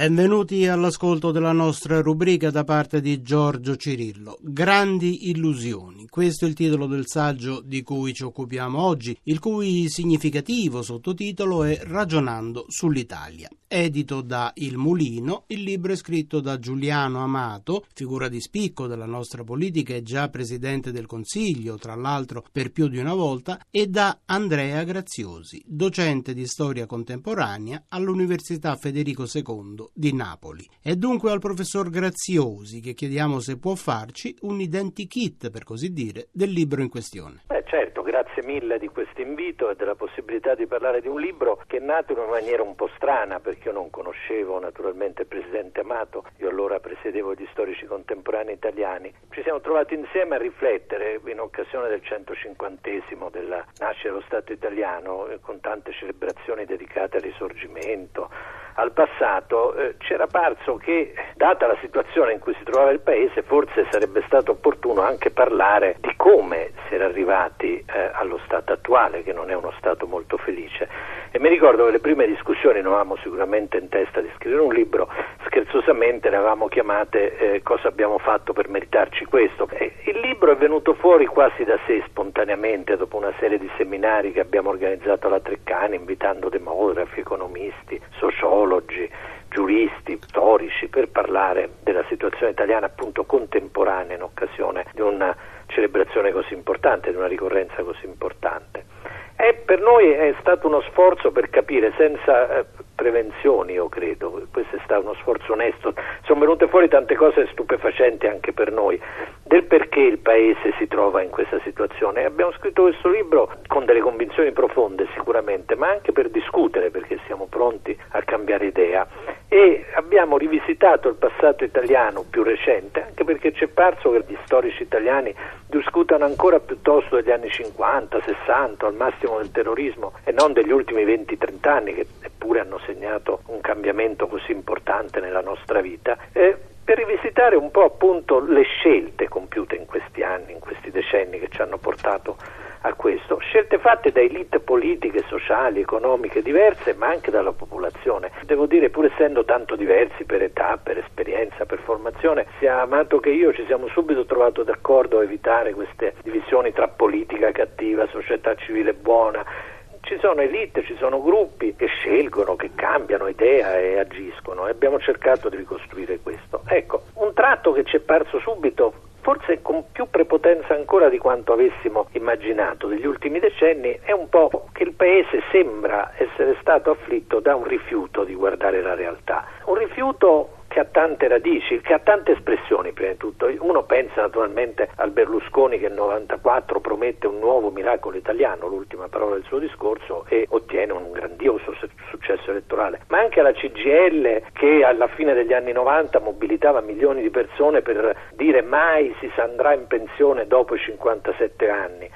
Benvenuti all'ascolto della nostra rubrica da parte di Giorgio Cirillo. Grandi illusioni. Questo è il titolo del saggio di cui ci occupiamo oggi, il cui significativo sottotitolo è Ragionando sull'Italia. Edito da Il Mulino, il libro è scritto da Giuliano Amato, figura di spicco della nostra politica e già presidente del Consiglio, tra l'altro per più di una volta, e da Andrea Graziosi, docente di storia contemporanea all'Università Federico II di Napoli. È dunque al professor Graziosi che chiediamo se può farci un identikit, per così dire, del libro in questione. Beh, certo, grazie mille di questo invito e della possibilità di parlare di un libro che è nato in una maniera un po' strana perché io non conoscevo naturalmente il presidente Amato, io allora presiedevo gli storici contemporanei italiani. Ci siamo trovati insieme a riflettere in occasione del 150 della nascita dello Stato italiano, eh, con tante celebrazioni dedicate al risorgimento, al passato, eh, c'era parso che, data la situazione in cui si trovava il Paese, forse sarebbe stato opportuno anche parlare di come si era arrivati eh, allo Stato attuale, che non è uno Stato molto felice. E mi ricordo che le prime discussioni non avevamo sicuramente in testa di scrivere un libro, scherzosamente le avevamo chiamate eh, Cosa abbiamo fatto per meritarci questo. E il libro è venuto fuori quasi da sé spontaneamente dopo una serie di seminari che abbiamo organizzato alla Treccani invitando demografi, economisti, sociologi, storici per parlare della situazione italiana appunto contemporanea in occasione di una celebrazione così importante, di una ricorrenza così importante. E per noi è stato uno sforzo per capire senza eh, prevenzioni, io credo, questo è stato uno sforzo onesto, sono venute fuori tante cose stupefacenti anche per noi, del perché il Paese si trova in questa situazione. Abbiamo scritto questo libro con delle convinzioni profonde sicuramente, ma anche per discutere, perché siamo pronti a cambiare idea e abbiamo rivisitato il passato italiano più recente, anche perché c'è parso che gli storici italiani discutano ancora piuttosto degli anni 50, 60, al massimo del terrorismo e non degli ultimi 20-30 anni che eppure hanno segnato un cambiamento così importante nella nostra vita. Eh, per rivisitare un po' appunto le scelte compiute in questi anni, in questi decenni che ci hanno portato a questo. Scelte fatte da elite politiche, sociali, economiche diverse, ma anche dalla popolazione. Devo dire, pur essendo tanto diversi per età, per esperienza, per formazione, sia Amato che io ci siamo subito trovati d'accordo a evitare queste divisioni tra politica cattiva, società civile buona ci sono elite, ci sono gruppi che scelgono, che cambiano idea e agiscono e abbiamo cercato di ricostruire questo. Ecco, un tratto che ci è parso subito forse con più prepotenza ancora di quanto avessimo immaginato degli ultimi decenni, è un po' che il Paese sembra essere stato afflitto da un rifiuto di guardare la realtà, un rifiuto che ha tante radici, che ha tante espressioni prima di tutto. Uno pensa naturalmente al Berlusconi che nel 94 promette un nuovo miracolo italiano, l'ultima parola del suo discorso, e ottiene un grandioso successo elettorale, ma anche alla CGL che alla fine degli anni 90 mobilitava milioni di persone per dire mai si andrà in pensione dopo i 57 anni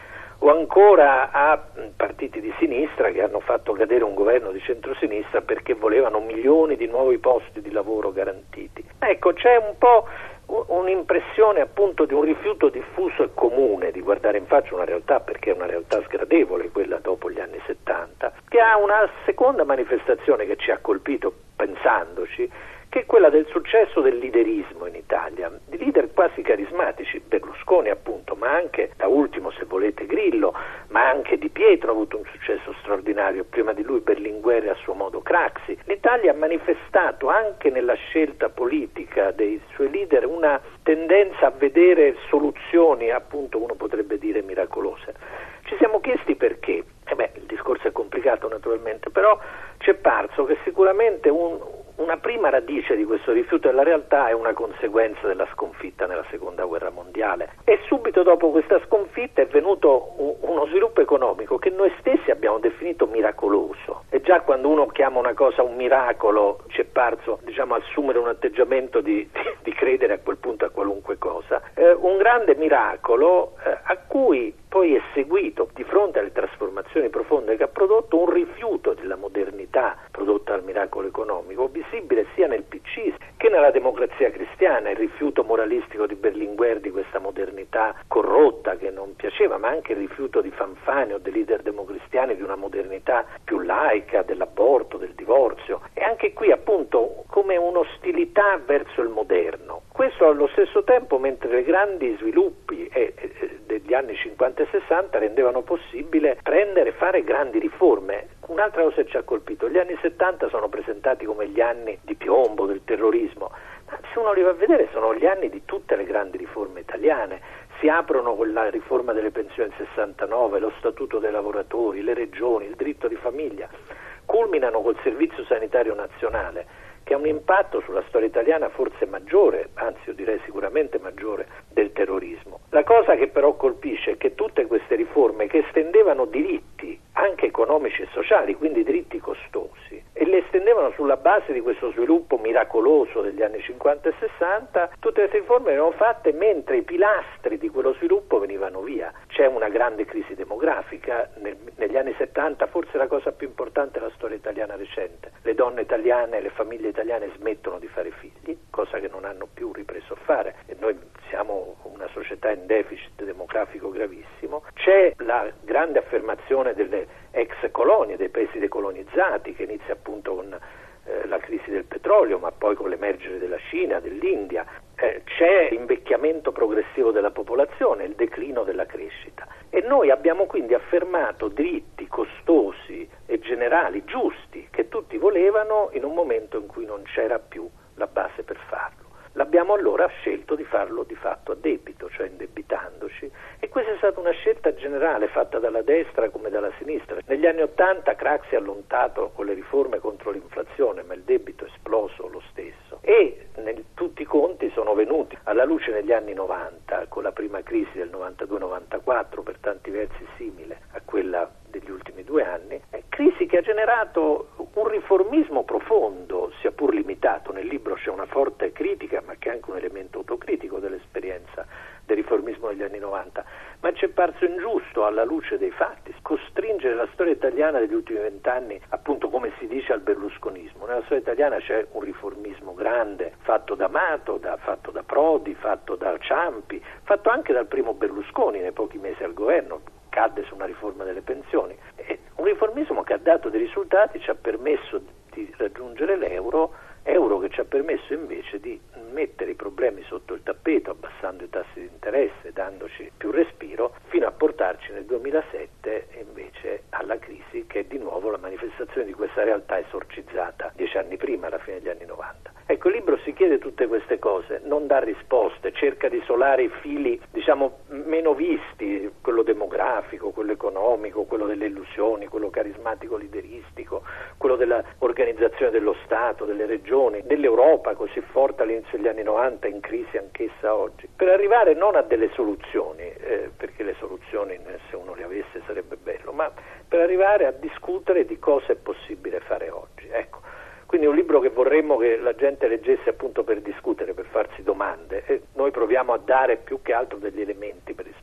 o ancora a partiti di sinistra che hanno fatto cadere un governo di centrosinistra perché volevano milioni di nuovi posti di lavoro garantiti. Ecco, c'è un po' un'impressione appunto di un rifiuto diffuso e comune di guardare in faccia una realtà perché è una realtà sgradevole quella dopo gli anni 70 che ha una seconda manifestazione che ci ha colpito pensandoci che è quella del successo del liderismo in Italia, di leader quasi carismatici, Berlusconi appunto, ma anche da ultimo se volete Grillo, ma anche Di Pietro ha avuto un successo straordinario, prima di lui Berlinguer e a suo modo Craxi. L'Italia ha manifestato anche nella scelta politica dei suoi leader una tendenza a vedere soluzioni, appunto uno potrebbe dire miracolose. Ci siamo chiesti perché. Eh beh, il discorso è complicato naturalmente, però c'è parso che sicuramente un, una prima radice di questo rifiuto della realtà è una conseguenza della sconfitta nella seconda guerra mondiale. E subito dopo questa sconfitta è venuto uno sviluppo economico che noi stessi abbiamo definito miracoloso. E già quando uno chiama una cosa un miracolo ci è parso diciamo, assumere un atteggiamento di, di, di, credere a quel punto a qualunque cosa. Eh, un grande miracolo eh, a cui poi è seguito di fronte alle trasformazioni profonde che ha prodotto un rifiuto della modernità prodotta dal miracolo economico, visibile sia nel PC che nella democrazia cristiana, il rifiuto moralistico di Berlinguer di questa modernità corrotta che non piaceva, ma anche il rifiuto di Fanfani o dei leader democristiani di una modernità più laica, dell'aborto, del divorzio e anche qui appunto come un'ostilità verso il moderno. Questo allo stesso tempo mentre le grandi sviluppi eh, eh, degli anni 50 e 60 rendevano possibile prendere e fare grandi riforme. Un'altra cosa che ci ha colpito, gli anni 70 sono presentati come gli anni di piombo, del terrorismo, se uno li va a vedere sono gli anni di tutte le grandi riforme italiane. Si aprono con la riforma delle pensioni del 69, lo statuto dei lavoratori, le regioni, il diritto di famiglia, culminano col servizio sanitario nazionale che ha un impatto sulla storia italiana forse maggiore, anzi io direi sicuramente maggiore del terrorismo. La cosa che però colpisce è che tutte queste riforme che estendevano diritti anche economici e sociali, quindi diritti costosi, e le estendevano sulla base di questo sviluppo miracoloso degli anni 50 e 60, tutte queste riforme venivano fatte mentre i pilastri di quello sviluppo venivano via. C'è una grande crisi demografica, nel, negli anni 70 forse la cosa più importante della storia italiana recente. Le donne italiane, le famiglie italiane smettono di fare figli, cosa che non hanno più ripreso a fare e noi siamo una società in deficit demografico gravissimo. C'è la grande affermazione delle ex colonie, dei paesi decolonizzati che inizia appunto con eh, la crisi del petrolio, ma poi con l'emergere della Cina, dell'India. Eh, c'è l'invecchiamento progressivo della popolazione, il declino della crescita. E noi abbiamo quindi affermato diritti costosi e generali, giusti, che tutti volevano in un momento in cui non c'era più la base per farlo. L'abbiamo allora scelto di farlo di fatto a debito, cioè indebitandoci. E questa è stata una scelta generale fatta dalla destra come dalla sinistra. Negli anni Ottanta Craxi ha lottato con le riforme contro l'inflazione, ma il debito è esploso lo stesso. E nel, tutti i conti sono venuti. Alla luce negli anni 90 con la prima crisi del 92-94 per tanti versi simile a quella degli ultimi due anni, crisi che ha generato un riformismo profondo, sia pur limitato. Nel libro c'è una forte critica, ma che è anche un elemento autocritico dell'esperienza del riformismo degli anni 90, ma ci è parso ingiusto alla luce dei fatti costringere la storia italiana degli ultimi vent'anni, appunto come si dice al berlusconismo. Nella storia italiana c'è un riformismo grande, fatto da Mato, da, fatto da Prodi, fatto da Ciampi, fatto anche dal primo Berlusconi nei pochi mesi al governo, cadde su una riforma delle pensioni. È un riformismo che ha dato dei risultati, ci ha permesso di raggiungere l'euro, euro che ci ha permesso invece di mettere i problemi sotto il tappeto, abbassando i tassi di interesse, dandoci più respiro, fino a portarci nel 2007 invece alla crisi che è di nuovo la manifestazione di questa realtà esorcizzata dieci anni prima, alla fine degli anni 90. Ecco, il libro si chiede tutte queste cose, non dà risposte, cerca di isolare i fili, diciamo, meno visti, quello demografico, quello economico, quello delle illusioni, quello carismatico lideristico, quello dell'organizzazione dello Stato, delle regioni, dell'Europa così forte all'inizio degli anni 90, in crisi anch'essa oggi, per arrivare non a delle soluzioni, eh, perché le soluzioni se uno le avesse sarebbe bello, ma per arrivare a discutere di cosa è possibile fare oggi. Quindi è un libro che vorremmo che la gente leggesse appunto per discutere, per farsi domande e noi proviamo a dare più che altro degli elementi per.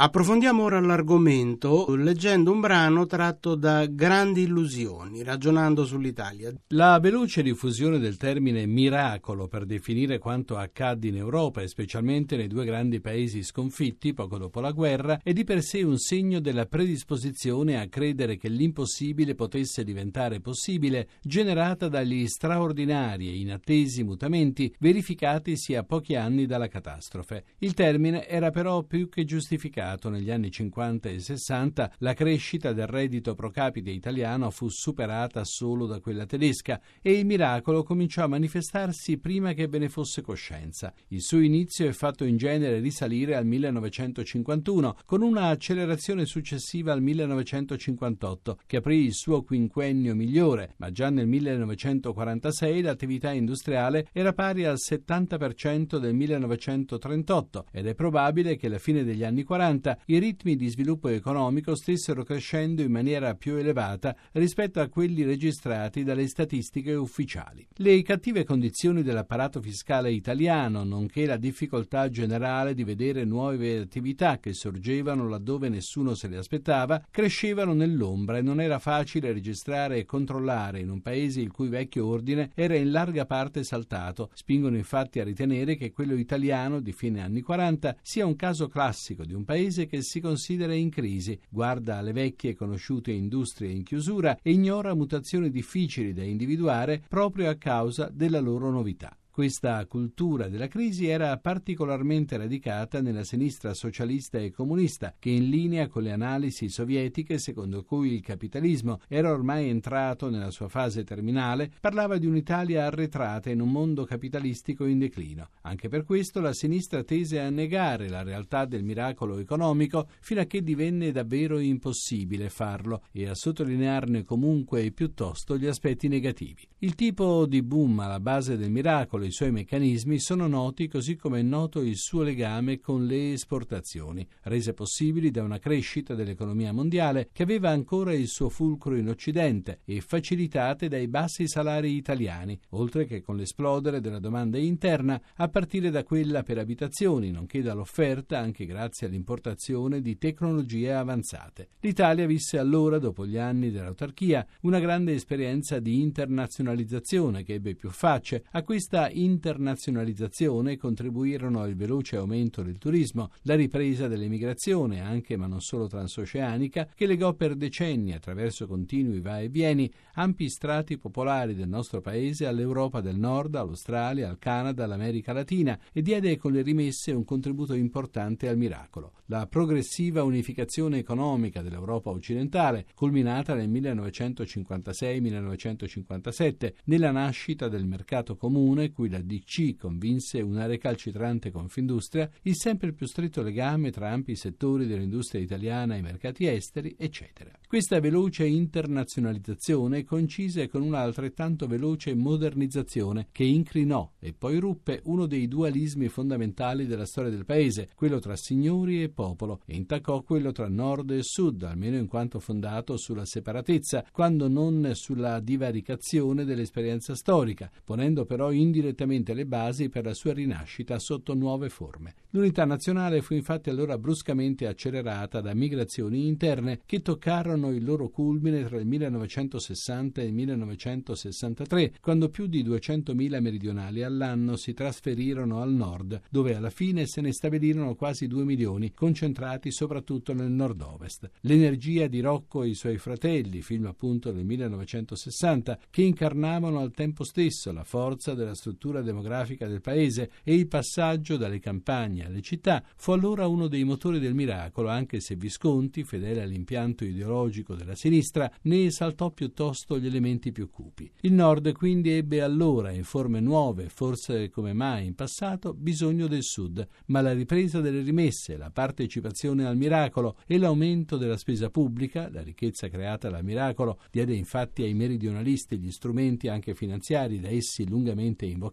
Approfondiamo ora l'argomento leggendo un brano tratto da Grandi illusioni, ragionando sull'Italia. La veloce diffusione del termine miracolo per definire quanto accadde in Europa e specialmente nei due grandi paesi sconfitti poco dopo la guerra è di per sé un segno della predisposizione a credere che l'impossibile potesse diventare possibile, generata dagli straordinari e inattesi mutamenti verificatisi a pochi anni dalla catastrofe. Il termine era però più che giustificato passato, negli anni 50 e 60, la crescita del reddito pro capite italiano fu superata solo da quella tedesca e il miracolo cominciò a manifestarsi prima che ve ne fosse coscienza. Il suo inizio è fatto in genere risalire al 1951, con una accelerazione successiva al 1958, che aprì il suo quinquennio migliore, ma già nel 1946 l'attività industriale era pari al 70% del 1938 ed è probabile che alla fine degli anni 40 50 i ritmi di sviluppo economico stessero crescendo in maniera più elevata rispetto a quelli registrati dalle statistiche ufficiali. Le cattive condizioni dell'apparato fiscale italiano, nonché la difficoltà generale di vedere nuove attività che sorgevano laddove nessuno se le aspettava, crescevano nell'ombra e non era facile registrare e controllare in un paese il cui vecchio ordine era in larga parte saltato. Spingono infatti a ritenere che quello italiano di fine anni 40 sia un caso classico di un paese che si considera in crisi, guarda alle vecchie conosciute industrie in chiusura e ignora mutazioni difficili da individuare proprio a causa della loro novità. Questa cultura della crisi era particolarmente radicata nella sinistra socialista e comunista, che in linea con le analisi sovietiche secondo cui il capitalismo era ormai entrato nella sua fase terminale, parlava di un'Italia arretrata in un mondo capitalistico in declino. Anche per questo la sinistra tese a negare la realtà del miracolo economico fino a che divenne davvero impossibile farlo e a sottolinearne comunque piuttosto gli aspetti negativi. Il tipo di boom alla base del miracolo i suoi meccanismi sono noti così come è noto il suo legame con le esportazioni, rese possibili da una crescita dell'economia mondiale che aveva ancora il suo fulcro in Occidente e facilitate dai bassi salari italiani, oltre che con l'esplodere della domanda interna a partire da quella per abitazioni, nonché dall'offerta, anche grazie all'importazione di tecnologie avanzate. L'Italia visse allora, dopo gli anni dell'autarchia, una grande esperienza di internazionalizzazione che ebbe più facce. A questa internazionalizzazione contribuirono il veloce aumento del turismo, la ripresa dell'emigrazione, anche ma non solo transoceanica, che legò per decenni, attraverso continui vai e vieni, ampi strati popolari del nostro paese all'Europa del Nord, all'Australia, al Canada, all'America Latina e diede con le rimesse un contributo importante al miracolo. La progressiva unificazione economica dell'Europa occidentale, culminata nel 1956-1957 nella nascita del mercato comune cui la DC convinse una recalcitrante Confindustria, il sempre più stretto legame tra ampi settori dell'industria italiana e i mercati esteri, eccetera. Questa veloce internazionalizzazione coincise con una altrettanto veloce modernizzazione che incrinò e poi ruppe uno dei dualismi fondamentali della storia del paese, quello tra signori e popolo, e intaccò quello tra nord e sud, almeno in quanto fondato sulla separatezza, quando non sulla divaricazione dell'esperienza storica, ponendo però indirettamente le basi per la sua rinascita sotto nuove forme. L'unità nazionale fu infatti allora bruscamente accelerata da migrazioni interne che toccarono il loro culmine tra il 1960 e il 1963, quando più di 200.000 meridionali all'anno si trasferirono al nord, dove alla fine se ne stabilirono quasi 2 milioni, concentrati soprattutto nel nord-ovest. L'energia di Rocco e i suoi fratelli, film appunto del 1960, che incarnavano al tempo stesso la forza della struttura demografica del paese e il passaggio dalle campagne alle città, fu allora uno dei motori del miracolo, anche se Visconti, fedele all'impianto ideologico della sinistra, ne esaltò piuttosto gli elementi più cupi. Il Nord quindi ebbe allora, in forme nuove, forse come mai in passato, bisogno del Sud, ma la ripresa delle rimesse, la partecipazione al miracolo e l'aumento della spesa pubblica, la ricchezza creata dal miracolo, diede infatti ai meridionalisti gli strumenti anche finanziari da essi lungamente invocati,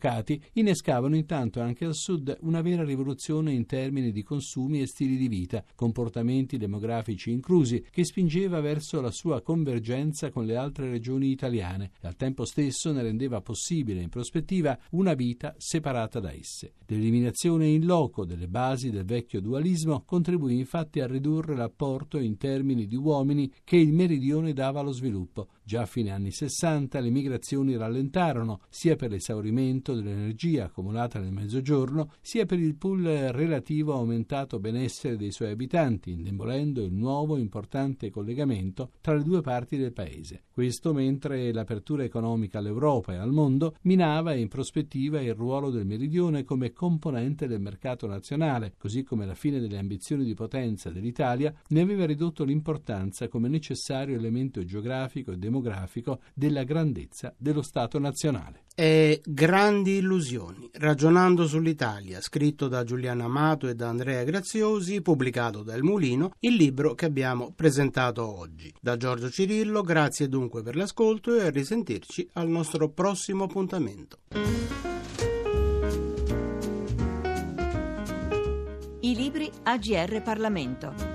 innescavano intanto anche al Sud una vera rivoluzione in termini di consumi e stili di vita, comportamenti demografici inclusi, che spingeva verso la sua convergenza con le altre regioni italiane e al tempo stesso ne rendeva possibile in prospettiva una vita separata da esse. L'eliminazione in loco delle basi del vecchio dualismo contribuì infatti a ridurre l'apporto in termini di uomini che il meridione dava allo sviluppo. Già a fine anni 60 le migrazioni rallentarono sia per l'esaurimento dell'energia accumulata nel mezzogiorno, sia per il pool relativo aumentato benessere dei suoi abitanti, indebolendo il nuovo importante collegamento tra le due parti del paese. Questo mentre l'apertura economica all'Europa e al mondo minava in prospettiva il ruolo del meridione come componente del mercato nazionale, così come la fine delle ambizioni di potenza dell'Italia ne aveva ridotto l'importanza come necessario elemento geografico e demografico della grandezza dello Stato nazionale. E Grandi illusioni, ragionando sull'Italia, scritto da Giuliano Amato e da Andrea Graziosi, pubblicato da El Mulino, il libro che abbiamo presentato oggi. Da Giorgio Cirillo, grazie dunque per l'ascolto e a risentirci al nostro prossimo appuntamento. Libri AGR Parlamento.